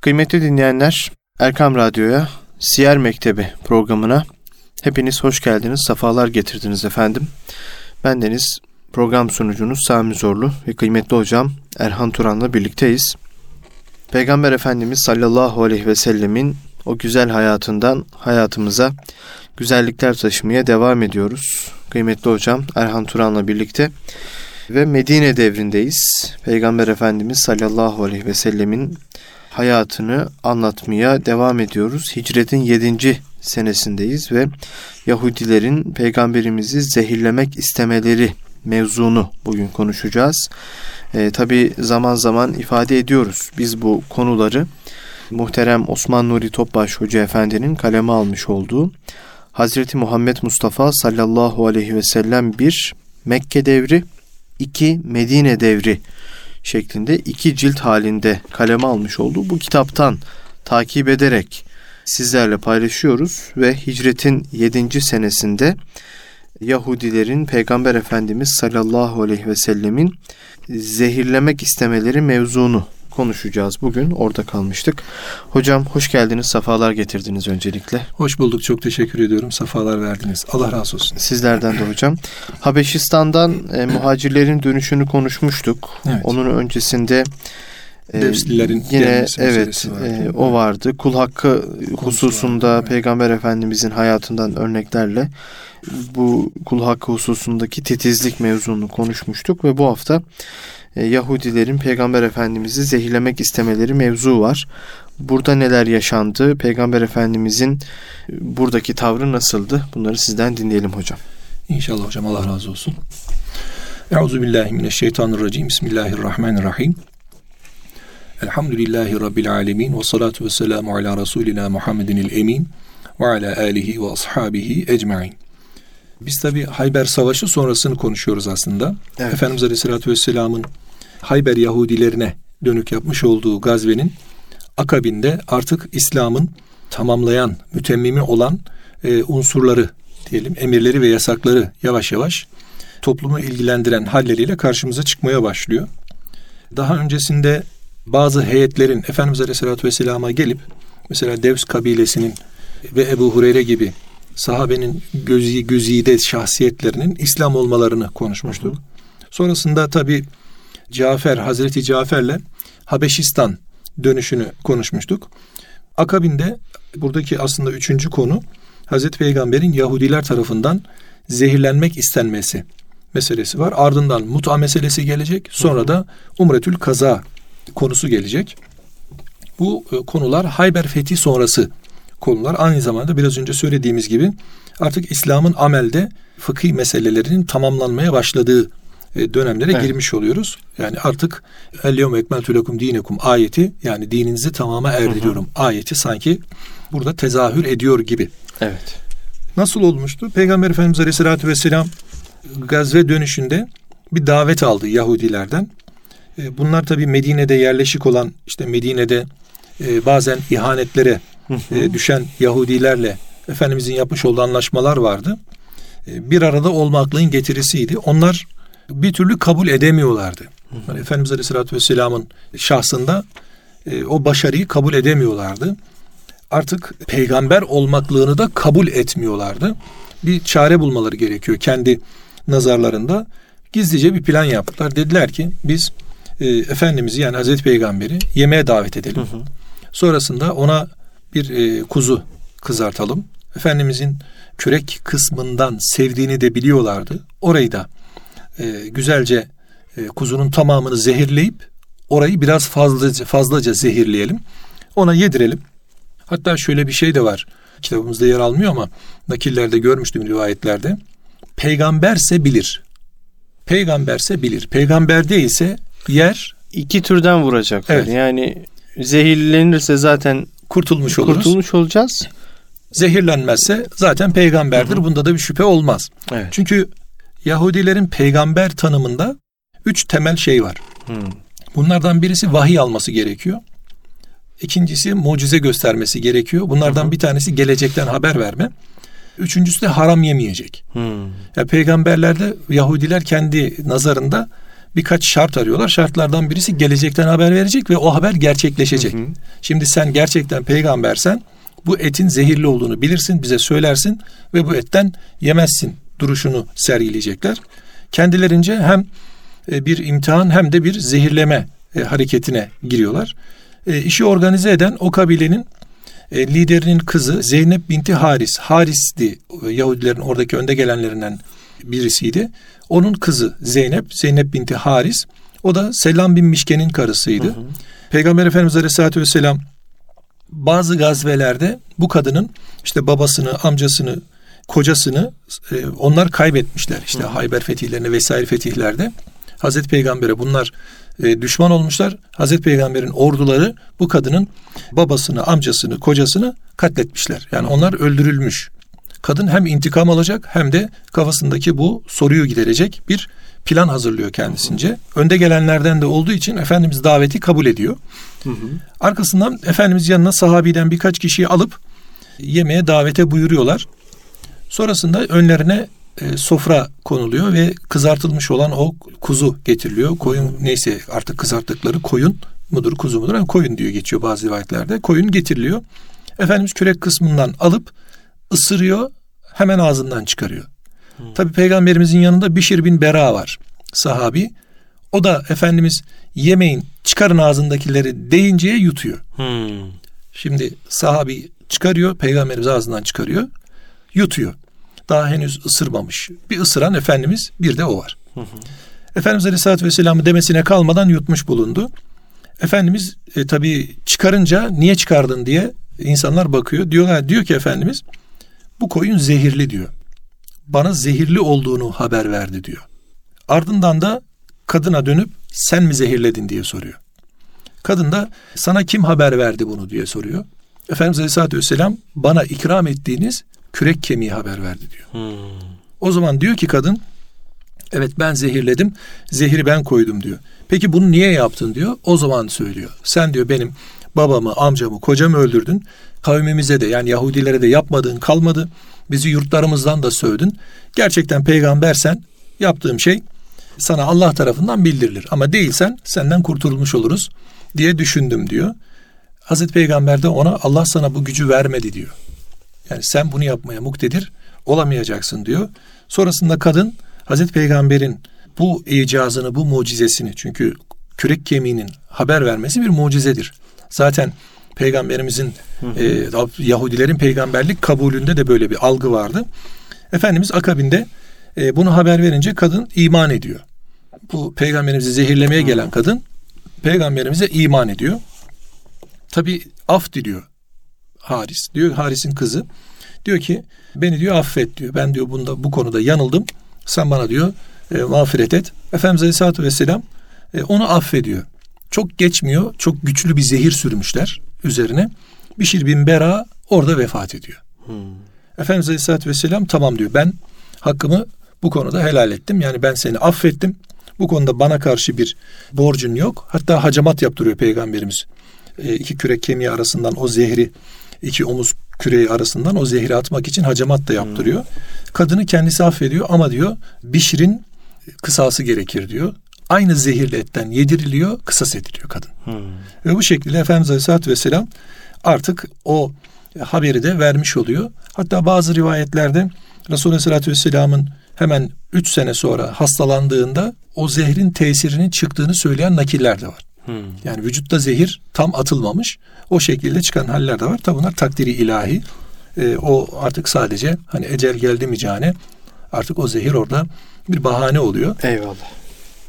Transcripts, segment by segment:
Kıymetli dinleyenler, Erkam Radyo'ya, Siyer Mektebi programına hepiniz hoş geldiniz, sefalar getirdiniz efendim. Ben Deniz, program sunucunuz Sami Zorlu ve kıymetli hocam Erhan Turan'la birlikteyiz. Peygamber Efendimiz sallallahu aleyhi ve sellemin o güzel hayatından hayatımıza güzellikler taşımaya devam ediyoruz. Kıymetli hocam Erhan Turan'la birlikte ve Medine devrindeyiz. Peygamber Efendimiz sallallahu aleyhi ve sellemin hayatını anlatmaya devam ediyoruz. Hicretin 7. senesindeyiz ve Yahudilerin peygamberimizi zehirlemek istemeleri mevzunu bugün konuşacağız. E, Tabi zaman zaman ifade ediyoruz biz bu konuları muhterem Osman Nuri Topbaş Hoca Efendi'nin kaleme almış olduğu Hazreti Muhammed Mustafa sallallahu aleyhi ve sellem bir Mekke devri, iki Medine devri şeklinde iki cilt halinde kaleme almış olduğu bu kitaptan takip ederek sizlerle paylaşıyoruz ve hicretin 7. senesinde Yahudilerin Peygamber Efendimiz sallallahu aleyhi ve sellemin zehirlemek istemeleri mevzunu konuşacağız bugün. Orada kalmıştık. Hocam hoş geldiniz, safalar getirdiniz öncelikle. Hoş bulduk, çok teşekkür ediyorum. Safalar verdiniz. Allah razı olsun. Sizlerden de hocam. Habeşistan'dan e, muhacirlerin dönüşünü konuşmuştuk. Evet. Onun öncesinde e, Devslilerin yine evet vardı. E, o vardı. Kul hakkı hususunda vardı, Peygamber Efendimizin hayatından örneklerle bu kul hakkı hususundaki titizlik mevzunu konuşmuştuk ve bu hafta Yahudilerin Peygamber Efendimiz'i zehirlemek istemeleri mevzu var. Burada neler yaşandı? Peygamber Efendimizin e, buradaki tavrı nasıldı? Bunları sizden dinleyelim hocam. İnşallah hocam Allah razı olsun. Euzu billahi mineşşeytanirracim. Bismillahirrahmanirrahim. Elhamdülillahi Rabbil alemin ve salatu ve selamu ala Resulina Muhammedinil emin ve ala alihi ve ashabihi ecmain. Biz tabi Hayber Savaşı sonrasını konuşuyoruz aslında. Evet. Efendimiz Aleyhisselatü Vesselam'ın Hayber Yahudilerine dönük yapmış olduğu gazvenin akabinde artık İslam'ın tamamlayan, mütemmimi olan e, unsurları diyelim, emirleri ve yasakları yavaş yavaş toplumu ilgilendiren halleriyle karşımıza çıkmaya başlıyor. Daha öncesinde bazı heyetlerin Efendimiz Aleyhisselatü Vesselam'a gelip mesela Devs kabilesinin ve Ebu Hureyre gibi sahabenin gözü güzide şahsiyetlerinin İslam olmalarını konuşmuştuk. Sonrasında tabi Cafer, Hazreti Cafer'le Habeşistan dönüşünü konuşmuştuk. Akabinde buradaki aslında üçüncü konu Hazreti Peygamber'in Yahudiler tarafından zehirlenmek istenmesi meselesi var. Ardından mut'a meselesi gelecek. Sonra da Umretül Kaza konusu gelecek. Bu e, konular Hayber Fethi sonrası konular. Aynı zamanda biraz önce söylediğimiz gibi artık İslam'ın amelde fıkhi meselelerinin tamamlanmaya başladığı e, dönemlere evet. girmiş oluyoruz. Yani artık el-yevme ekmeltu lekum dinekum ayeti yani dininizi tamama erdiriyorum hı hı. ayeti sanki burada tezahür ediyor gibi. Evet. Nasıl olmuştu? Peygamber Efendimiz Aleyhisselatü Vesselam gazve dönüşünde bir davet aldı Yahudilerden. E, bunlar tabi Medine'de yerleşik olan işte Medine'de e, bazen ihanetlere düşen Yahudilerle Efendimizin yapmış olduğu anlaşmalar vardı. Bir arada olmaklığın getirisiydi. Onlar bir türlü kabul edemiyorlardı. Yani Efendimiz Aleyhisselatü Vesselam'ın şahsında e, o başarıyı kabul edemiyorlardı. Artık peygamber olmaklığını da kabul etmiyorlardı. Bir çare bulmaları gerekiyor kendi nazarlarında. Gizlice bir plan yaptılar. Dediler ki biz e, Efendimiz'i yani Hazreti Peygamber'i yemeğe davet edelim. Hı hı. Sonrasında ona bir e, kuzu kızartalım. Efendimizin kürek kısmından sevdiğini de biliyorlardı. Orayı da e, güzelce e, kuzunun tamamını zehirleyip orayı biraz fazlaca, fazlaca zehirleyelim. Ona yedirelim. Hatta şöyle bir şey de var. Kitabımızda yer almıyor ama nakillerde görmüştüm rivayetlerde. Peygamberse bilir. Peygamberse bilir. Peygamber değilse yer. iki türden vuracaklar. Evet. Yani zehirlenirse zaten kurtulmuş oluruz. Kurtulmuş olacağız. Zehirlenmezse zaten peygamberdir. Hı hı. Bunda da bir şüphe olmaz. Evet. Çünkü Yahudilerin peygamber tanımında üç temel şey var. Hmm. Bunlardan birisi vahiy alması gerekiyor. İkincisi mucize göstermesi gerekiyor. Bunlardan hmm. bir tanesi gelecekten haber verme. Üçüncüsü de haram yemeyecek. Hmm. Yani peygamberlerde Yahudiler kendi nazarında birkaç şart arıyorlar. Şartlardan birisi gelecekten haber verecek ve o haber gerçekleşecek. Hı hı. Şimdi sen gerçekten peygambersen bu etin zehirli olduğunu bilirsin, bize söylersin ve bu etten yemezsin duruşunu sergileyecekler. Kendilerince hem e, bir imtihan hem de bir zehirleme e, hareketine giriyorlar. E, işi organize eden o kabilenin liderinin kızı Zeynep binti Haris. Haris'ti Yahudilerin oradaki önde gelenlerinden birisiydi. Onun kızı Zeynep, Zeynep binti Haris. O da Selam bin Mişke'nin karısıydı. Hı hı. Peygamber Efendimiz Aleyhisselatü Vesselam bazı gazvelerde bu kadının işte babasını, amcasını, kocasını e, onlar kaybetmişler. İşte hı. Hayber fetihlerine vesaire fetihlerde. Hazreti Peygamber'e bunlar e, düşman olmuşlar. Hazreti Peygamber'in orduları bu kadının babasını, amcasını, kocasını katletmişler. Yani onlar öldürülmüş. Kadın hem intikam alacak hem de kafasındaki bu soruyu giderecek bir plan hazırlıyor kendisince. Önde gelenlerden de olduğu için Efendimiz daveti kabul ediyor. Hı hı. Arkasından Efendimiz yanına sahabiden birkaç kişiyi alıp yemeğe davete buyuruyorlar. Sonrasında önlerine e, sofra konuluyor ve kızartılmış olan o kuzu getiriliyor. Koyun neyse artık kızarttıkları koyun mudur kuzu mudur? Yani koyun diyor geçiyor bazı rivayetlerde. Koyun getiriliyor. Efendimiz kürek kısmından alıp ısırıyor hemen ağzından çıkarıyor. Hmm. Tabi peygamberimizin yanında Bişir bin Bera var sahabi. O da Efendimiz yemeğin çıkarın ağzındakileri deyinceye yutuyor. Hmm. Şimdi sahabi çıkarıyor peygamberimiz ağzından çıkarıyor yutuyor. Daha henüz ısırmamış. Bir ısıran Efendimiz bir de o var. Hı. Efendimiz Aleyhisselatü Vesselam'ı demesine kalmadan yutmuş bulundu. Efendimiz e, tabii çıkarınca niye çıkardın diye insanlar bakıyor. Diyorlar diyor ki Efendimiz bu koyun zehirli diyor. Bana zehirli olduğunu haber verdi diyor. Ardından da kadına dönüp sen mi zehirledin diye soruyor. Kadın da sana kim haber verdi bunu diye soruyor. Efendimiz Aleyhisselatü Vesselam bana ikram ettiğiniz kürek kemiği haber verdi diyor. Hmm. O zaman diyor ki kadın evet ben zehirledim zehri ben koydum diyor. Peki bunu niye yaptın diyor. O zaman söylüyor. Sen diyor benim babamı, amcamı, kocamı öldürdün. Kavmimize de yani Yahudilere de yapmadığın kalmadı. Bizi yurtlarımızdan da sövdün. Gerçekten peygambersen yaptığım şey sana Allah tarafından bildirilir. Ama değilsen senden kurtulmuş oluruz diye düşündüm diyor. Hazreti Peygamber de ona Allah sana bu gücü vermedi diyor. Yani sen bunu yapmaya muktedir olamayacaksın diyor. Sonrasında kadın Hazreti Peygamber'in bu icazını, bu mucizesini çünkü kürek kemiğinin haber vermesi bir mucizedir. Zaten peygamberimizin e, Yahudilerin peygamberlik kabulünde de böyle bir algı vardı. Efendimiz akabinde e, bunu haber verince kadın iman ediyor. Bu peygamberimizi zehirlemeye gelen kadın peygamberimize iman ediyor. Tabi af diliyor Haris. Diyor Haris'in kızı. Diyor ki beni diyor affet diyor. Ben diyor bunda bu konuda yanıldım. Sen bana diyor e, mağfiret et. Efendimiz Aleyhisselatü Vesselam e, onu affediyor. Çok geçmiyor. Çok güçlü bir zehir sürmüşler üzerine. Bişir bin Bera orada vefat ediyor. Hmm. Efendimiz Aleyhisselatü Vesselam tamam diyor. Ben hakkımı bu konuda helal ettim. Yani ben seni affettim. Bu konuda bana karşı bir borcun yok. Hatta hacamat yaptırıyor Peygamberimiz. E, iki kürek kemiği arasından o zehri iki omuz küreği arasından o zehri atmak için hacamat da yaptırıyor. Hmm. Kadını kendisi affediyor ama diyor Bişir'in kısası gerekir diyor. Aynı zehirli etten yediriliyor, kısas ediliyor kadın. Hmm. Ve bu şekilde Efendimiz Aleyhisselatü Vesselam artık o haberi de vermiş oluyor. Hatta bazı rivayetlerde Resulullah Aleyhisselatü Vesselam'ın hemen üç sene sonra hastalandığında o zehrin tesirinin çıktığını söyleyen nakiller de var. Hmm. Yani vücutta zehir tam atılmamış. O şekilde çıkan haller de var. Tabi bunlar takdiri ilahi. E, o artık sadece hani ecel geldi mi cane artık o zehir orada bir bahane oluyor. Eyvallah.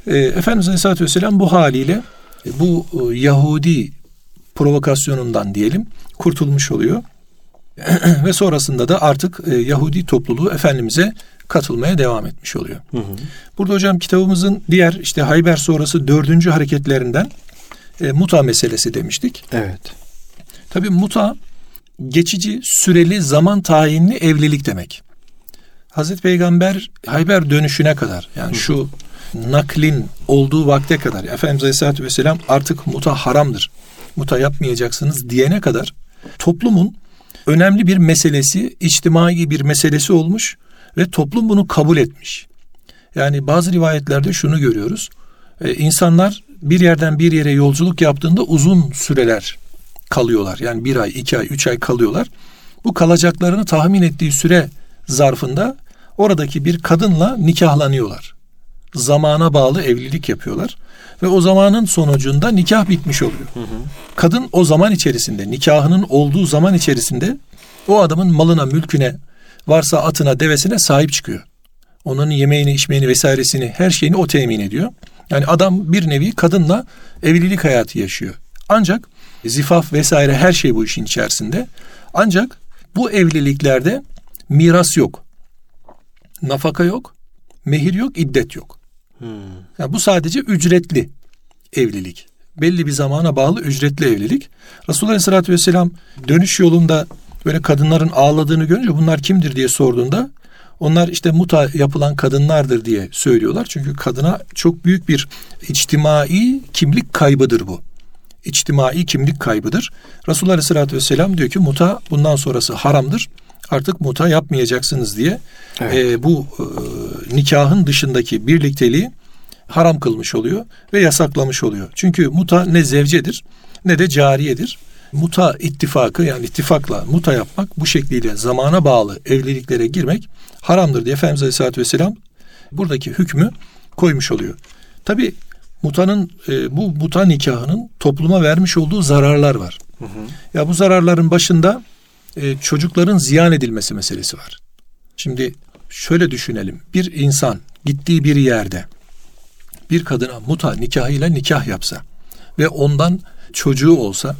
E, Efendimiz Aleyhisselatü Vesselam bu haliyle e, bu e, Yahudi provokasyonundan diyelim kurtulmuş oluyor. Ve sonrasında da artık e, Yahudi topluluğu Efendimiz'e katılmaya devam etmiş oluyor. Hı hı. Burada hocam kitabımızın diğer işte Hayber sonrası dördüncü hareketlerinden e, muta meselesi demiştik. Evet. Tabi muta geçici süreli zaman tayinli evlilik demek. Hazreti Peygamber Hayber dönüşüne kadar yani şu naklin olduğu vakte kadar Efendimiz Aleyhisselatü Vesselam artık muta haramdır. Muta yapmayacaksınız diyene kadar toplumun önemli bir meselesi, içtimai bir meselesi olmuş ve toplum bunu kabul etmiş. Yani bazı rivayetlerde şunu görüyoruz. e, insanlar bir yerden bir yere yolculuk yaptığında uzun süreler kalıyorlar. Yani bir ay, iki ay, üç ay kalıyorlar. Bu kalacaklarını tahmin ettiği süre zarfında oradaki bir kadınla nikahlanıyorlar. Zamana bağlı evlilik yapıyorlar ve o zamanın sonucunda nikah bitmiş oluyor. Hı hı. Kadın o zaman içerisinde nikahının olduğu zaman içerisinde o adamın malına, mülküne, varsa atına, devesine sahip çıkıyor. Onun yemeğini, içmeğini vesairesini, her şeyini o temin ediyor. Yani adam bir nevi kadınla evlilik hayatı yaşıyor. Ancak zifaf vesaire her şey bu işin içerisinde. Ancak bu evliliklerde miras yok. Nafaka yok, mehir yok, iddet yok. Hmm. Yani bu sadece ücretli evlilik. Belli bir zamana bağlı ücretli evlilik. Resulullah Aleyhisselatü Vesselam dönüş yolunda böyle kadınların ağladığını görünce bunlar kimdir diye sorduğunda onlar işte muta yapılan kadınlardır diye söylüyorlar. Çünkü kadına çok büyük bir içtimai kimlik kaybıdır bu. İçtimai kimlik kaybıdır. Resulullah Aleyhisselatü Vesselam diyor ki muta bundan sonrası haramdır. Artık muta yapmayacaksınız diye evet. e, bu e, nikahın dışındaki birlikteliği haram kılmış oluyor ve yasaklamış oluyor. Çünkü muta ne zevcedir ne de cariyedir muta ittifakı yani ittifakla muta yapmak bu şekliyle zamana bağlı evliliklere girmek haramdır diye Efendimiz Aleyhisselatü Vesselam buradaki hükmü koymuş oluyor. Tabi mutanın e, bu muta nikahının topluma vermiş olduğu zararlar var. Hı hı. Ya bu zararların başında e, çocukların ziyan edilmesi meselesi var. Şimdi şöyle düşünelim. Bir insan gittiği bir yerde bir kadına muta nikahıyla nikah yapsa ve ondan çocuğu olsa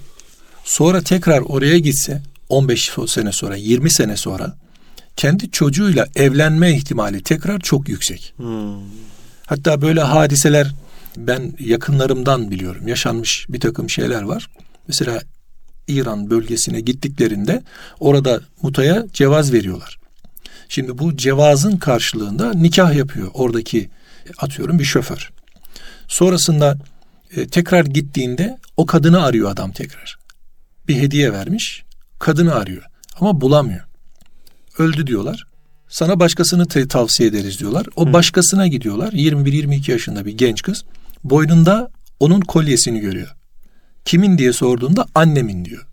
Sonra tekrar oraya gitse 15 sene sonra 20 sene sonra kendi çocuğuyla evlenme ihtimali tekrar çok yüksek. Hmm. Hatta böyle hadiseler ben yakınlarımdan biliyorum. Yaşanmış bir takım şeyler var. Mesela İran bölgesine gittiklerinde orada mutaya cevaz veriyorlar. Şimdi bu cevazın karşılığında nikah yapıyor oradaki atıyorum bir şoför. Sonrasında e, tekrar gittiğinde o kadını arıyor adam tekrar bir hediye vermiş. Kadını arıyor ama bulamıyor. Öldü diyorlar. Sana başkasını tavsiye ederiz diyorlar. O Hı. başkasına gidiyorlar. 21-22 yaşında bir genç kız. Boynunda onun kolyesini görüyor. Kimin diye sorduğunda annemin diyor.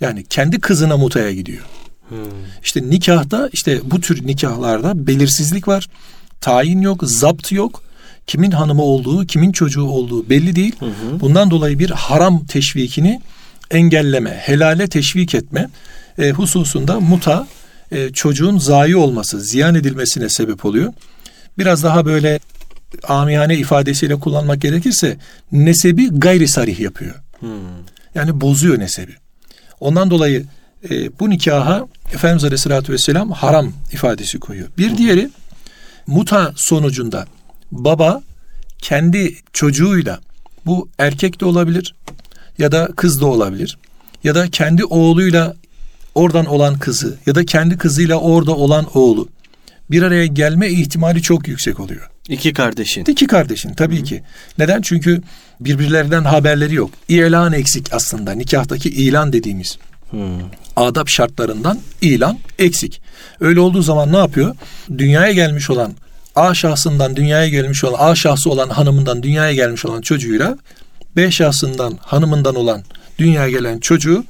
Yani kendi kızına mutaya gidiyor. Hmm. İşte nikahta işte bu tür nikahlarda belirsizlik var. Tayin yok, zapt yok. Kimin hanımı olduğu, kimin çocuğu olduğu belli değil. Hı hı. Bundan dolayı bir haram teşvikini engelleme, helale teşvik etme e, hususunda muta e, çocuğun zayi olması, ziyan edilmesine sebep oluyor. Biraz daha böyle amiyane ifadesiyle kullanmak gerekirse nesebi gayri sarih yapıyor. Hmm. Yani bozuyor nesebi. Ondan dolayı e, bu nikaha Efendimiz Aleyhisselatü Vesselam haram ifadesi koyuyor. Bir hmm. diğeri muta sonucunda baba kendi çocuğuyla bu erkek de olabilir, ya da kız da olabilir. Ya da kendi oğluyla oradan olan kızı ya da kendi kızıyla orada olan oğlu bir araya gelme ihtimali çok yüksek oluyor. İki kardeşin. İki kardeşin tabii Hı. ki. Neden? Çünkü birbirlerinden haberleri yok. İlan eksik aslında. Nikahtaki ilan dediğimiz. Hmm. Adap şartlarından ilan eksik. Öyle olduğu zaman ne yapıyor? Dünyaya gelmiş olan A şahsından dünyaya gelmiş olan A şahsı olan hanımından dünyaya gelmiş olan çocuğuyla B şahsından, hanımından olan dünyaya gelen çocuğu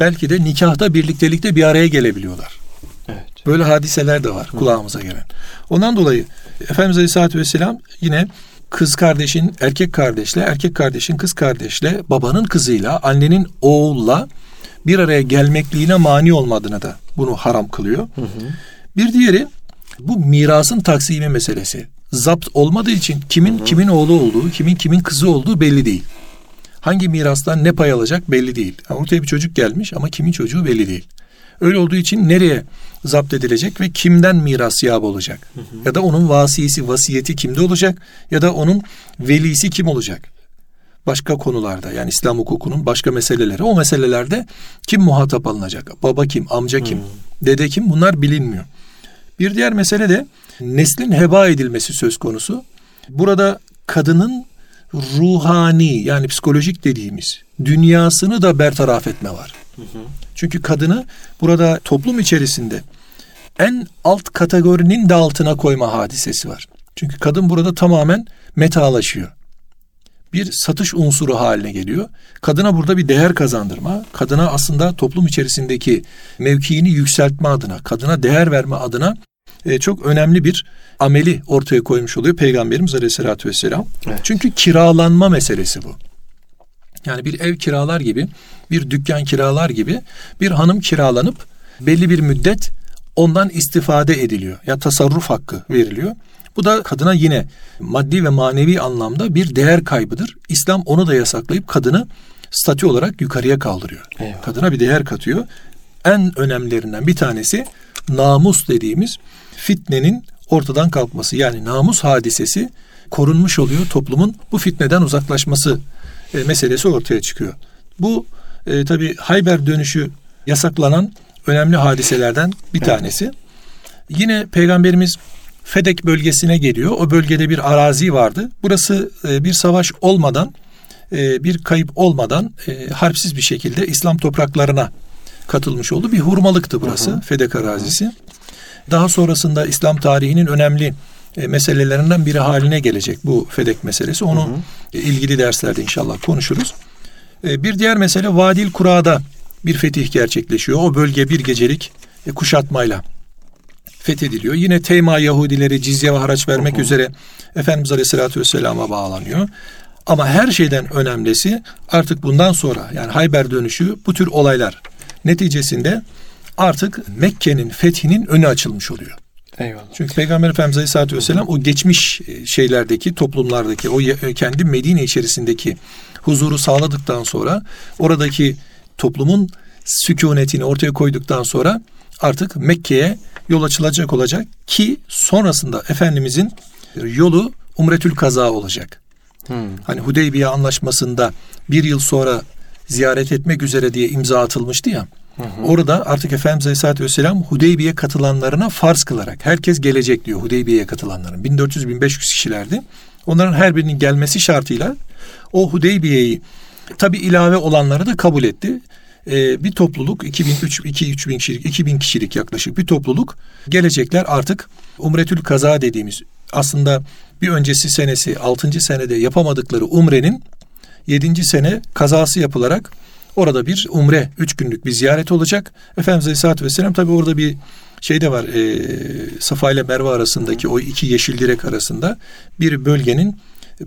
belki de nikahta birliktelikte bir araya gelebiliyorlar. Böyle hadiseler de var kulağımıza gelen. Ondan dolayı Efendimiz Aleyhisselatü Vesselam yine kız kardeşin erkek kardeşle, erkek kardeşin kız kardeşle, babanın kızıyla, annenin oğulla bir araya gelmekliğine mani olmadığına da bunu haram kılıyor. Hı hı. Bir diğeri bu mirasın taksimi meselesi. Zapt olmadığı için kimin hı hı. kimin oğlu olduğu, kimin kimin kızı olduğu belli değil hangi mirastan ne pay alacak belli değil. Yani ortaya bir çocuk gelmiş ama kimin çocuğu belli değil. Öyle olduğu için nereye zapt edilecek ve kimden miras yap olacak? Hı hı. Ya da onun vasisi, vasiyeti kimde olacak? Ya da onun velisi kim olacak? Başka konularda yani İslam hukukunun başka meseleleri o meselelerde kim muhatap alınacak? Baba kim, amca kim, hı. dede kim bunlar bilinmiyor. Bir diğer mesele de neslin heba edilmesi söz konusu. Burada kadının ruhani yani psikolojik dediğimiz dünyasını da bertaraf etme var. Hı hı. Çünkü kadını burada toplum içerisinde en alt kategorinin de altına koyma hadisesi var. Çünkü kadın burada tamamen metalaşıyor. bir satış unsuru haline geliyor. Kadına burada bir değer kazandırma, kadına aslında toplum içerisindeki mevkiini yükseltme adına, kadına değer verme adına e, çok önemli bir ameli ortaya koymuş oluyor Peygamberimiz Aleyhisselatü Vesselam. Evet. Çünkü kiralanma meselesi bu. Yani bir ev kiralar gibi, bir dükkan kiralar gibi bir hanım kiralanıp belli bir müddet ondan istifade ediliyor. Ya tasarruf hakkı veriliyor. Bu da kadına yine maddi ve manevi anlamda bir değer kaybıdır. İslam onu da yasaklayıp kadını statü olarak yukarıya kaldırıyor. Eyvallah. Kadına bir değer katıyor. En önemlilerinden bir tanesi namus dediğimiz fitnenin ortadan kalkması. Yani namus hadisesi korunmuş oluyor. Toplumun bu fitneden uzaklaşması e, meselesi ortaya çıkıyor. Bu e, tabi Hayber dönüşü yasaklanan önemli hadiselerden bir tanesi. Yine Peygamberimiz Fedek bölgesine geliyor. O bölgede bir arazi vardı. Burası e, bir savaş olmadan, e, bir kayıp olmadan e, harpsiz bir şekilde İslam topraklarına katılmış oldu. Bir hurmalıktı burası, hı hı. Fedek arazisi. Daha sonrasında İslam tarihinin önemli e, meselelerinden biri haline gelecek bu Fedek meselesi. Onu hı hı. ilgili derslerde inşallah konuşuruz. E, bir diğer mesele Vadil Kura'da bir fetih gerçekleşiyor. O bölge bir gecelik e, kuşatmayla fethediliyor. Yine Teyma Yahudileri cizye ve haraç vermek hı hı. üzere Efendimiz Aleyhisselatü Vesselam'a bağlanıyor. Ama her şeyden önemlisi artık bundan sonra yani Hayber dönüşü bu tür olaylar neticesinde artık Mekke'nin fethinin önü açılmış oluyor. Eyvallah. Çünkü Peygamber Efendimiz Aleyhisselatü Vesselam o geçmiş e, şeylerdeki, toplumlardaki, o e, kendi Medine içerisindeki huzuru sağladıktan sonra oradaki toplumun sükunetini ortaya koyduktan sonra artık Mekke'ye yol açılacak olacak ki sonrasında Efendimizin yolu Umretül Kaza olacak. Hmm. Hani Hudeybiye anlaşmasında bir yıl sonra ziyaret etmek üzere diye imza atılmıştı ya. Hı hı. Orada artık Efendimiz Aleyhisselatü Vesselam Hudeybiye katılanlarına farz kılarak herkes gelecek diyor Hudeybiye'ye katılanların. 1400-1500 kişilerdi. Onların her birinin gelmesi şartıyla o Hudeybiye'yi tabi ilave olanları da kabul etti. Ee, bir topluluk 2000 2 3000 kişilik 2000 kişilik yaklaşık bir topluluk gelecekler artık Umretül Kaza dediğimiz aslında bir öncesi senesi 6. senede yapamadıkları umrenin 7. sene kazası yapılarak Orada bir umre, üç günlük bir ziyaret olacak. Efendimiz Aleyhisselatü Vesselam tabi orada bir şey de var. E, Safa ile Merve arasındaki o iki yeşil direk arasında bir bölgenin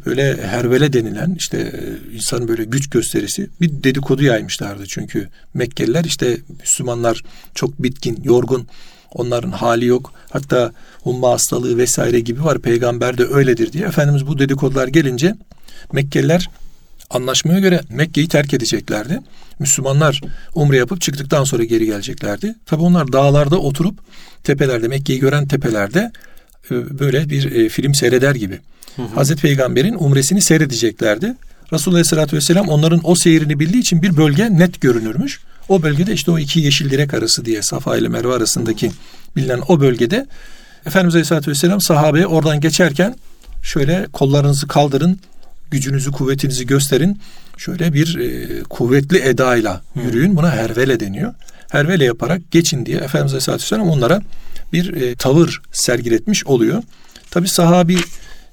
böyle hervele denilen işte insanın böyle güç gösterisi bir dedikodu yaymışlardı. Çünkü Mekkeliler işte Müslümanlar çok bitkin, yorgun. Onların hali yok. Hatta umma hastalığı vesaire gibi var. Peygamber de öyledir diye. Efendimiz bu dedikodular gelince Mekkeliler anlaşmaya göre Mekke'yi terk edeceklerdi. Müslümanlar umre yapıp çıktıktan sonra geri geleceklerdi. Tabi onlar dağlarda oturup tepelerde Mekke'yi gören tepelerde e, böyle bir e, film seyreder gibi. Hı hı. Hazreti Peygamber'in umresini seyredeceklerdi. Resulullah Aleyhisselatü Vesselam onların o seyrini bildiği için bir bölge net görünürmüş. O bölgede işte o iki yeşil direk arası diye Safa ile Merve arasındaki bilinen o bölgede Efendimiz Aleyhisselatü Vesselam sahabeye oradan geçerken şöyle kollarınızı kaldırın gücünüzü, kuvvetinizi gösterin. Şöyle bir e, kuvvetli edayla yürüyün. Buna hervele deniyor. Hervele yaparak geçin diye Efendimiz Aleyhisselatü Vesselam onlara bir e, tavır sergiletmiş oluyor. Tabi sahabi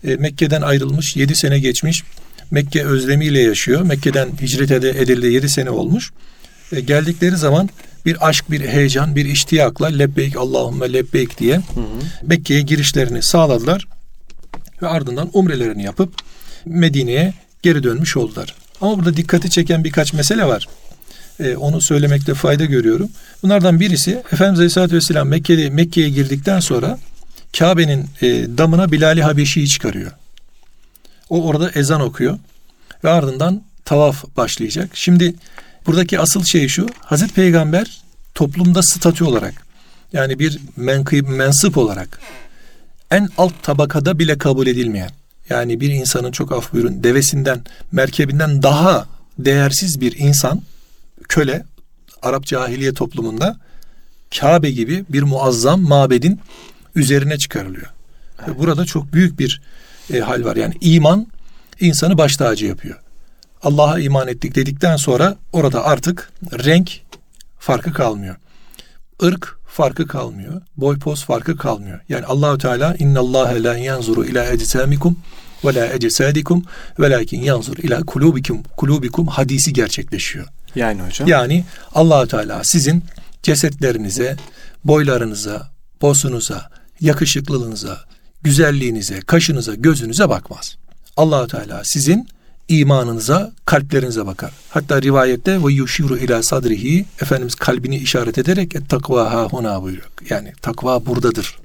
e, Mekke'den ayrılmış, yedi sene geçmiş. Mekke özlemiyle yaşıyor. Mekke'den hicret edildi yedi sene olmuş. E, geldikleri zaman bir aşk, bir heyecan, bir iştiyakla lebbeyk Allahümme lebbeyk diye Mekke'ye girişlerini sağladılar. Ve ardından umrelerini yapıp Medine'ye geri dönmüş oldular. Ama burada dikkati çeken birkaç mesele var. Ee, onu söylemekte fayda görüyorum. Bunlardan birisi Efendimiz Aleyhisselatü Vesselam Mekke'ye, Mekke'ye girdikten sonra Kabe'nin e, damına Bilal-i Habeşi'yi çıkarıyor. O orada ezan okuyor ve ardından tavaf başlayacak. Şimdi buradaki asıl şey şu. Hazreti Peygamber toplumda statü olarak yani bir menkıb, mensup olarak en alt tabakada bile kabul edilmeyen yani bir insanın çok af buyurun devesinden, merkebinden daha değersiz bir insan, köle, Arap cahiliye toplumunda Kabe gibi bir muazzam mabedin üzerine çıkarılıyor. Ve burada çok büyük bir e, hal var. Yani iman insanı baş tacı yapıyor. Allah'a iman ettik dedikten sonra orada artık renk farkı kalmıyor. Irk farkı kalmıyor. Boy poz farkı kalmıyor. Yani Allahü Teala innallâhe la yanzuru ila ecsamikum ve la ecesadikum velakin yanzur ila kulubikum kulubikum hadisi gerçekleşiyor. Yani hocam. Yani Allahu Teala sizin cesetlerinize, boylarınıza, posunuza, yakışıklılığınıza, güzelliğinize, kaşınıza, gözünüze bakmaz. Allahu Teala sizin imanınıza, kalplerinize bakar. Hatta rivayette ve yuşiru ila sadrihi Efendimiz kalbini işaret ederek et takva ha huna buyuruyor. Yani takva buradadır.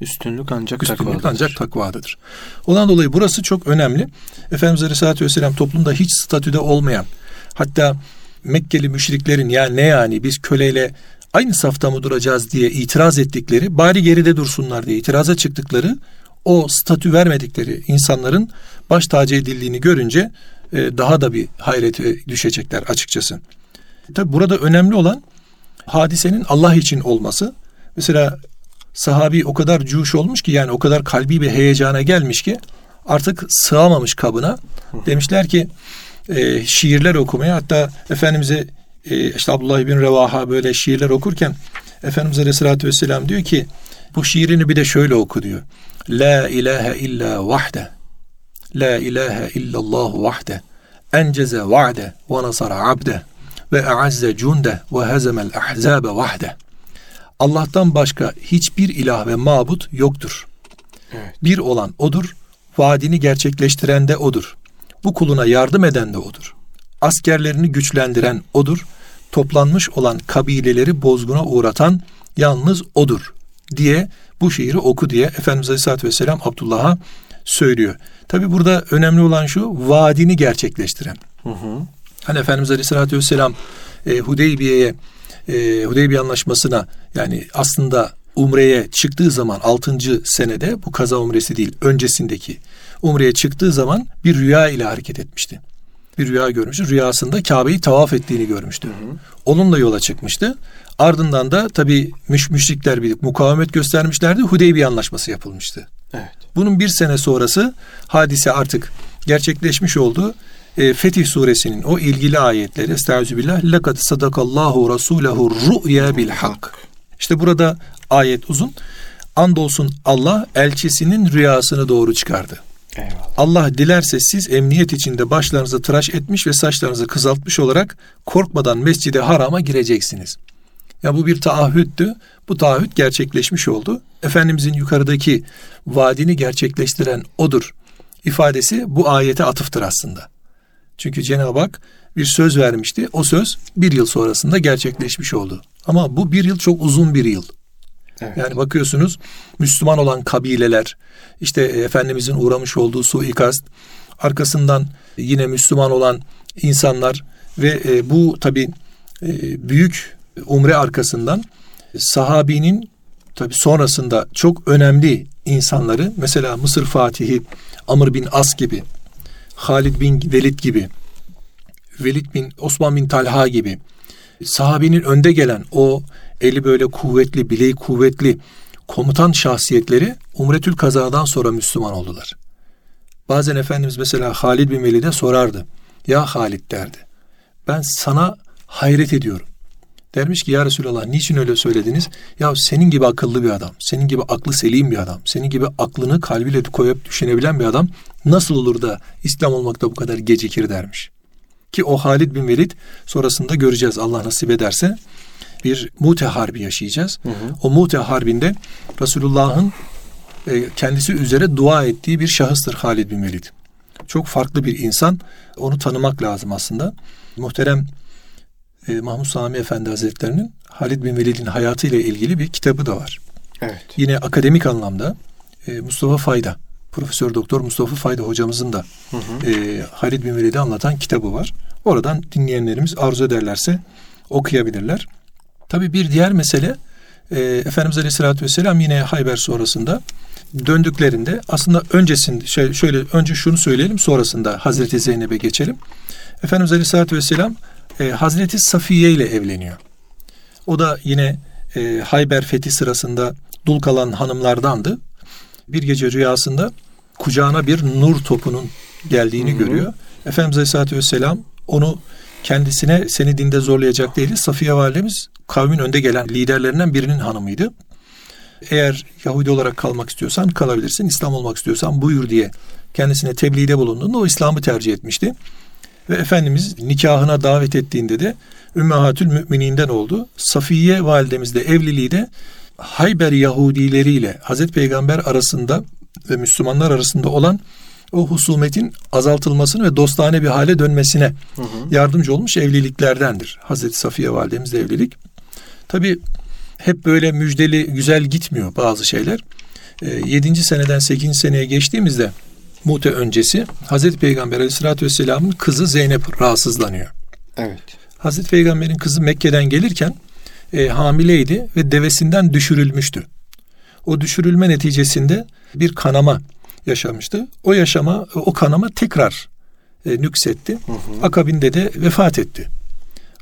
Üstünlük ancak Üstünlük takvadadır. ancak takvadadır. Ondan dolayı burası çok önemli. Efendimiz Aleyhisselatü Vesselam toplumda hiç statüde olmayan hatta Mekkeli müşriklerin ya ne yani biz köleyle aynı safta mı duracağız diye itiraz ettikleri bari geride dursunlar diye itiraza çıktıkları o statü vermedikleri insanların baş tacı edildiğini görünce e, daha da bir hayrete düşecekler açıkçası. Tabi burada önemli olan hadisenin Allah için olması. Mesela sahabi o kadar cuş olmuş ki yani o kadar kalbi bir heyecana gelmiş ki artık sığamamış kabına. Demişler ki e, şiirler okumaya hatta Efendimiz'e e, işte Abdullah bin Revaha böyle şiirler okurken Efendimiz Aleyhisselatü Vesselam diyor ki bu şiirini bir de şöyle oku diyor. La ilahe illa vahde. La ilahe illallah vahde. Enceze va'de ve nasara abde ve a'azze cunde ve hezemel ahzabe vahde. Allah'tan başka hiçbir ilah ve mabut yoktur. Evet. Bir olan odur, vaadini gerçekleştiren de odur. Bu kuluna yardım eden de odur. Askerlerini güçlendiren odur. Toplanmış olan kabileleri bozguna uğratan yalnız odur diye bu şiiri oku diye Efendimiz Aleyhisselatü Vesselam Abdullah'a söylüyor. Tabi burada önemli olan şu vaadini gerçekleştiren. Hı hı. Hani Efendimiz Aleyhisselatü Vesselam e, Hudeybiye'ye e, Hudeybiye anlaşmasına yani aslında Umre'ye çıktığı zaman 6. senede bu kaza umresi değil öncesindeki Umre'ye çıktığı zaman bir rüya ile hareket etmişti. Bir rüya görmüştü. Rüyasında Kabe'yi tavaf ettiğini görmüştü. Onunla yola çıkmıştı. Ardından da tabi müş, müşrikler bir mukavemet göstermişlerdi. Hudeybiye anlaşması yapılmıştı. Evet. Bunun bir sene sonrası hadise artık gerçekleşmiş oldu. E, Fetih suresinin o ilgili ayetleri Estağfirullah lekad sadakallahu rasulehu ru'ya bil hak. İşte burada ayet uzun. Andolsun Allah elçisinin rüyasını doğru çıkardı. Eyvallah. Allah dilerse siz emniyet içinde başlarınızı tıraş etmiş ve saçlarınızı kızaltmış olarak korkmadan mescide harama gireceksiniz. Ya bu bir taahhüttü. Bu taahhüt gerçekleşmiş oldu. Efendimizin yukarıdaki vaadini gerçekleştiren odur ifadesi bu ayete atıftır aslında. Çünkü Cenab-ı Hak bir söz vermişti. O söz bir yıl sonrasında gerçekleşmiş oldu. Ama bu bir yıl çok uzun bir yıl. Evet. Yani bakıyorsunuz Müslüman olan kabileler, işte Efendimizin uğramış olduğu suikast, arkasından yine Müslüman olan insanlar ve e, bu tabi büyük umre arkasından sahabinin tabi sonrasında çok önemli insanları mesela Mısır Fatihi Amr bin As gibi, Halid bin Velid gibi, Velid bin Osman bin Talha gibi sahabinin önde gelen o eli böyle kuvvetli, bileği kuvvetli komutan şahsiyetleri Umretül Kaza'dan sonra Müslüman oldular. Bazen Efendimiz mesela Halid bin Velid'e sorardı. Ya Halid derdi. Ben sana hayret ediyorum. Dermiş ki ya Resulallah niçin öyle söylediniz? Ya senin gibi akıllı bir adam, senin gibi aklı selim bir adam, senin gibi aklını kalbiyle koyup düşünebilen bir adam nasıl olur da İslam olmakta bu kadar gecikir dermiş. Ki o Halid bin Velid sonrasında göreceğiz Allah nasip ederse bir Mute Harbi yaşayacağız. Hı hı. O Mute Harbi'nde Resulullah'ın e, kendisi üzere dua ettiği bir şahıstır Halid bin Velid. Çok farklı bir insan. Onu tanımak lazım aslında. Muhterem e, Mahmud Sami Efendi Hazretlerinin Halid bin Velid'in hayatıyla ilgili bir kitabı da var. Evet. Yine akademik anlamda e, Mustafa Fayda, Profesör Doktor Mustafa Fayda hocamızın da Hı hı. e, Halid bin Velid'i anlatan kitabı var. Oradan dinleyenlerimiz arzu ederlerse okuyabilirler. Tabi bir diğer mesele e, Efendimiz Aleyhisselatü Vesselam yine Hayber sonrasında döndüklerinde aslında öncesinde şey, şöyle önce şunu söyleyelim sonrasında Hazreti Zeynep'e geçelim. Efendimiz Aleyhisselatü Vesselam e, Hazreti Safiye ile evleniyor. O da yine e, Hayber fethi sırasında dul kalan hanımlardandı. Bir gece rüyasında kucağına bir nur topunun geldiğini Hı hı. görüyor. Efendimiz Aleyhisselatü Vesselam onu kendisine seni dinde zorlayacak değiliz. Safiye validemiz kavmin önde gelen liderlerinden birinin hanımıydı. Eğer Yahudi olarak kalmak istiyorsan kalabilirsin. İslam olmak istiyorsan buyur diye kendisine tebliğde bulunduğunda o İslam'ı tercih etmişti. Ve Efendimiz nikahına davet ettiğinde de Ümmehatül Mümininden oldu. Safiye validemizde evliliği de Hayber Yahudileriyle Hazreti Peygamber arasında ve Müslümanlar arasında olan o husumetin azaltılmasını ve dostane bir hale dönmesine hı hı. yardımcı olmuş evliliklerdendir. Hazreti Safiye validemizle evlilik. Tabi hep böyle müjdeli güzel gitmiyor bazı şeyler. E, 7. seneden 8. seneye geçtiğimizde Mute öncesi Hazreti Peygamber Aleyhisselatü Vesselam'ın kızı Zeynep rahatsızlanıyor. Evet. Hazreti Peygamber'in kızı Mekke'den gelirken e, hamileydi ve devesinden düşürülmüştü. O düşürülme neticesinde bir kanama yaşamıştı. O yaşama, o kanama tekrar e, nüksetti. Hı hı. Akabinde de vefat etti.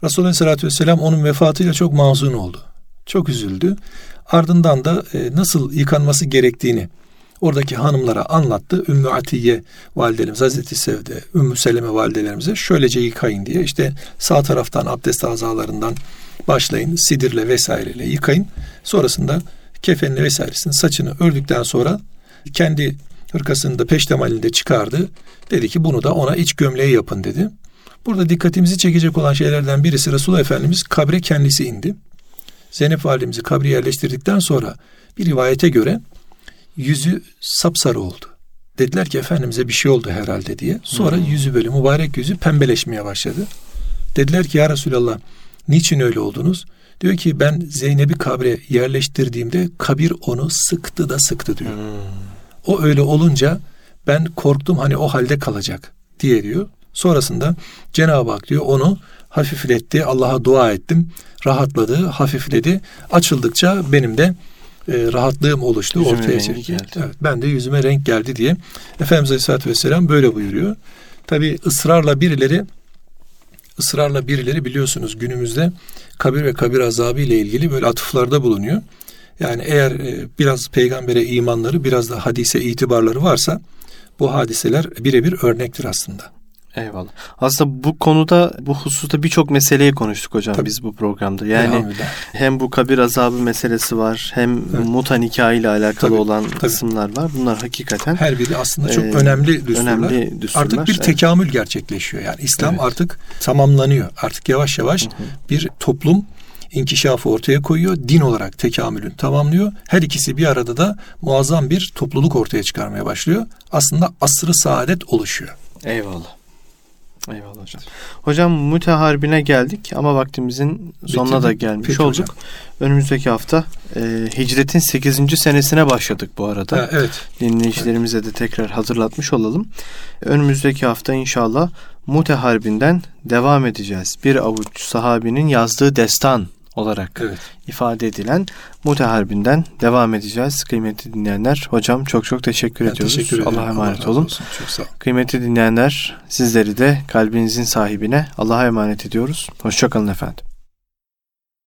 Resulullah Aleyhisselatü Vesselam onun vefatıyla çok mazun oldu. Çok üzüldü. Ardından da e, nasıl yıkanması gerektiğini oradaki hanımlara anlattı. Ümmü Atiye validelerimiz, Hazreti Sevde, Ümmü Seleme validelerimize şöylece yıkayın diye. işte sağ taraftan abdest azalarından başlayın. Sidirle vesaireyle yıkayın. Sonrasında kefenini vesairesini saçını ördükten sonra kendi hırkasını da peştemalinde çıkardı. Dedi ki bunu da ona iç gömleği yapın dedi. Burada dikkatimizi çekecek olan şeylerden birisi Resulullah Efendimiz kabre kendisi indi. Zeynep validemizi kabre yerleştirdikten sonra bir rivayete göre yüzü sapsarı oldu. Dediler ki Efendimiz'e bir şey oldu herhalde diye. Sonra hmm. yüzü böyle mübarek yüzü pembeleşmeye başladı. Dediler ki ya Resulallah niçin öyle oldunuz? Diyor ki ben Zeynep'i kabre yerleştirdiğimde kabir onu sıktı da sıktı diyor. Hmm. O öyle olunca ben korktum hani o halde kalacak diye diyor. Sonrasında Cenab-ı Hak diyor onu hafifletti. Allah'a dua ettim. Rahatladı, hafifledi. Açıldıkça benim de e, rahatlığım oluştu yüzüme ortaya çıktı. Evet, ben de yüzüme renk geldi diye Efendimiz Aleyhisselatü Vesselam böyle buyuruyor. Tabi ısrarla birileri ısrarla birileri biliyorsunuz günümüzde kabir ve kabir azabı ile ilgili böyle atıflarda bulunuyor. Yani eğer e, biraz peygambere imanları biraz da hadise itibarları varsa bu hadiseler birebir örnektir aslında. Eyvallah. Aslında bu konuda bu hususta birçok meseleyi konuştuk hocam Tabii. biz bu programda. Yani hem bu kabir azabı meselesi var hem evet. muta nikahı ile alakalı Tabii. olan Tabii. kısımlar var. Bunlar hakikaten her biri aslında çok e, önemli düsturlar. Önemli düsturlar. Artık bir tekamül evet. gerçekleşiyor. Yani İslam evet. artık tamamlanıyor. Artık yavaş yavaş hı hı. bir toplum inkişafı ortaya koyuyor. Din olarak tekamülün tamamlıyor. Her ikisi bir arada da muazzam bir topluluk ortaya çıkarmaya başlıyor. Aslında asrı saadet oluşuyor. Eyvallah. Eyvallah hocam. Hocam Mute Harbi'ne geldik ama vaktimizin sonuna Bitti da gelmiş Peki olduk. Hocam. Önümüzdeki hafta e, hicretin 8. senesine başladık bu arada. Ha, evet. Dinleyicilerimize de tekrar hatırlatmış olalım. Önümüzdeki hafta inşallah Mute Harbi'nden devam edeceğiz. Bir avuç sahabinin yazdığı destan olarak evet. ifade edilen Muteharbinden devam edeceğiz. Kıymetli dinleyenler, hocam çok çok teşekkür ben ediyoruz. Teşekkür Allah'a emanet Allah olun. Olsun. Çok sağ olun. Kıymetli dinleyenler, sizleri de kalbinizin sahibine Allah'a emanet ediyoruz. Hoşçakalın efendim.